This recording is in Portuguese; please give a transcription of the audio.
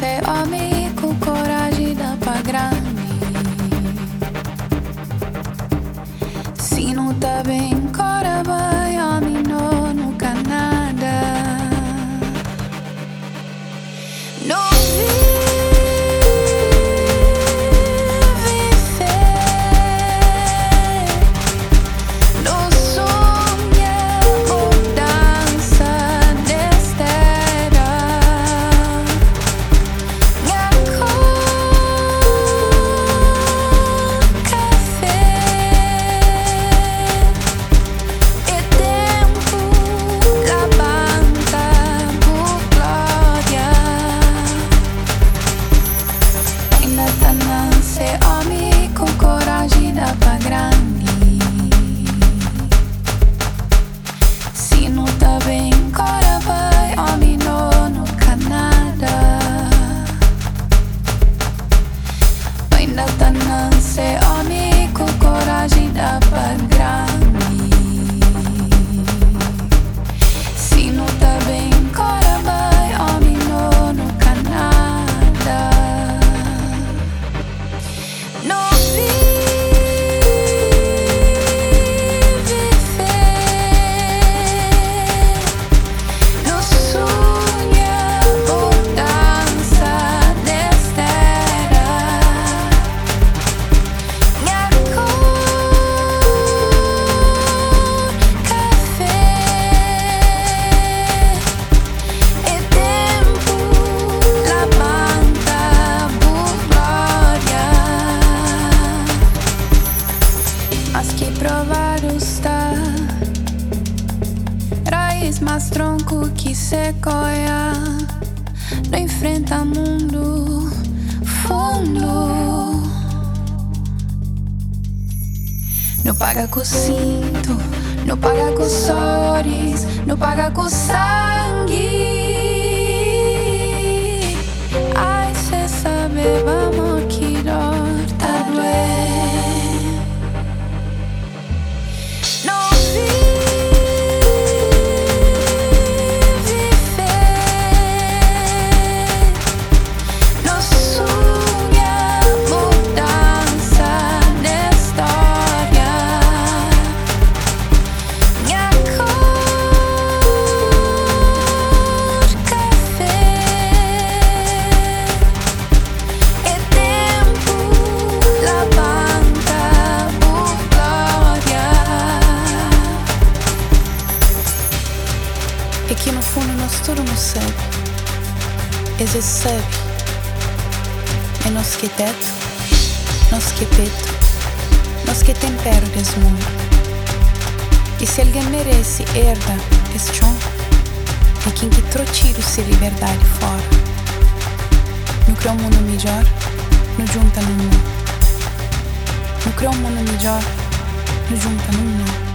Say all me. Tá nasce homem com coragem da pra Raiz mais tronco que sequoia. Não enfrenta mundo fundo. Não paga com cinto Não paga com sores Não paga com sangue É que no fundo nós tudo nos sabe. Esse sabe. É nós que teto, nós que peito, nós que tempero desse mundo. E se alguém merece herda esse chão, é quem que trotira se liberdade fora. Não cria um mundo melhor, não junta no mundo. Não cria um mundo melhor, não junta no mundo.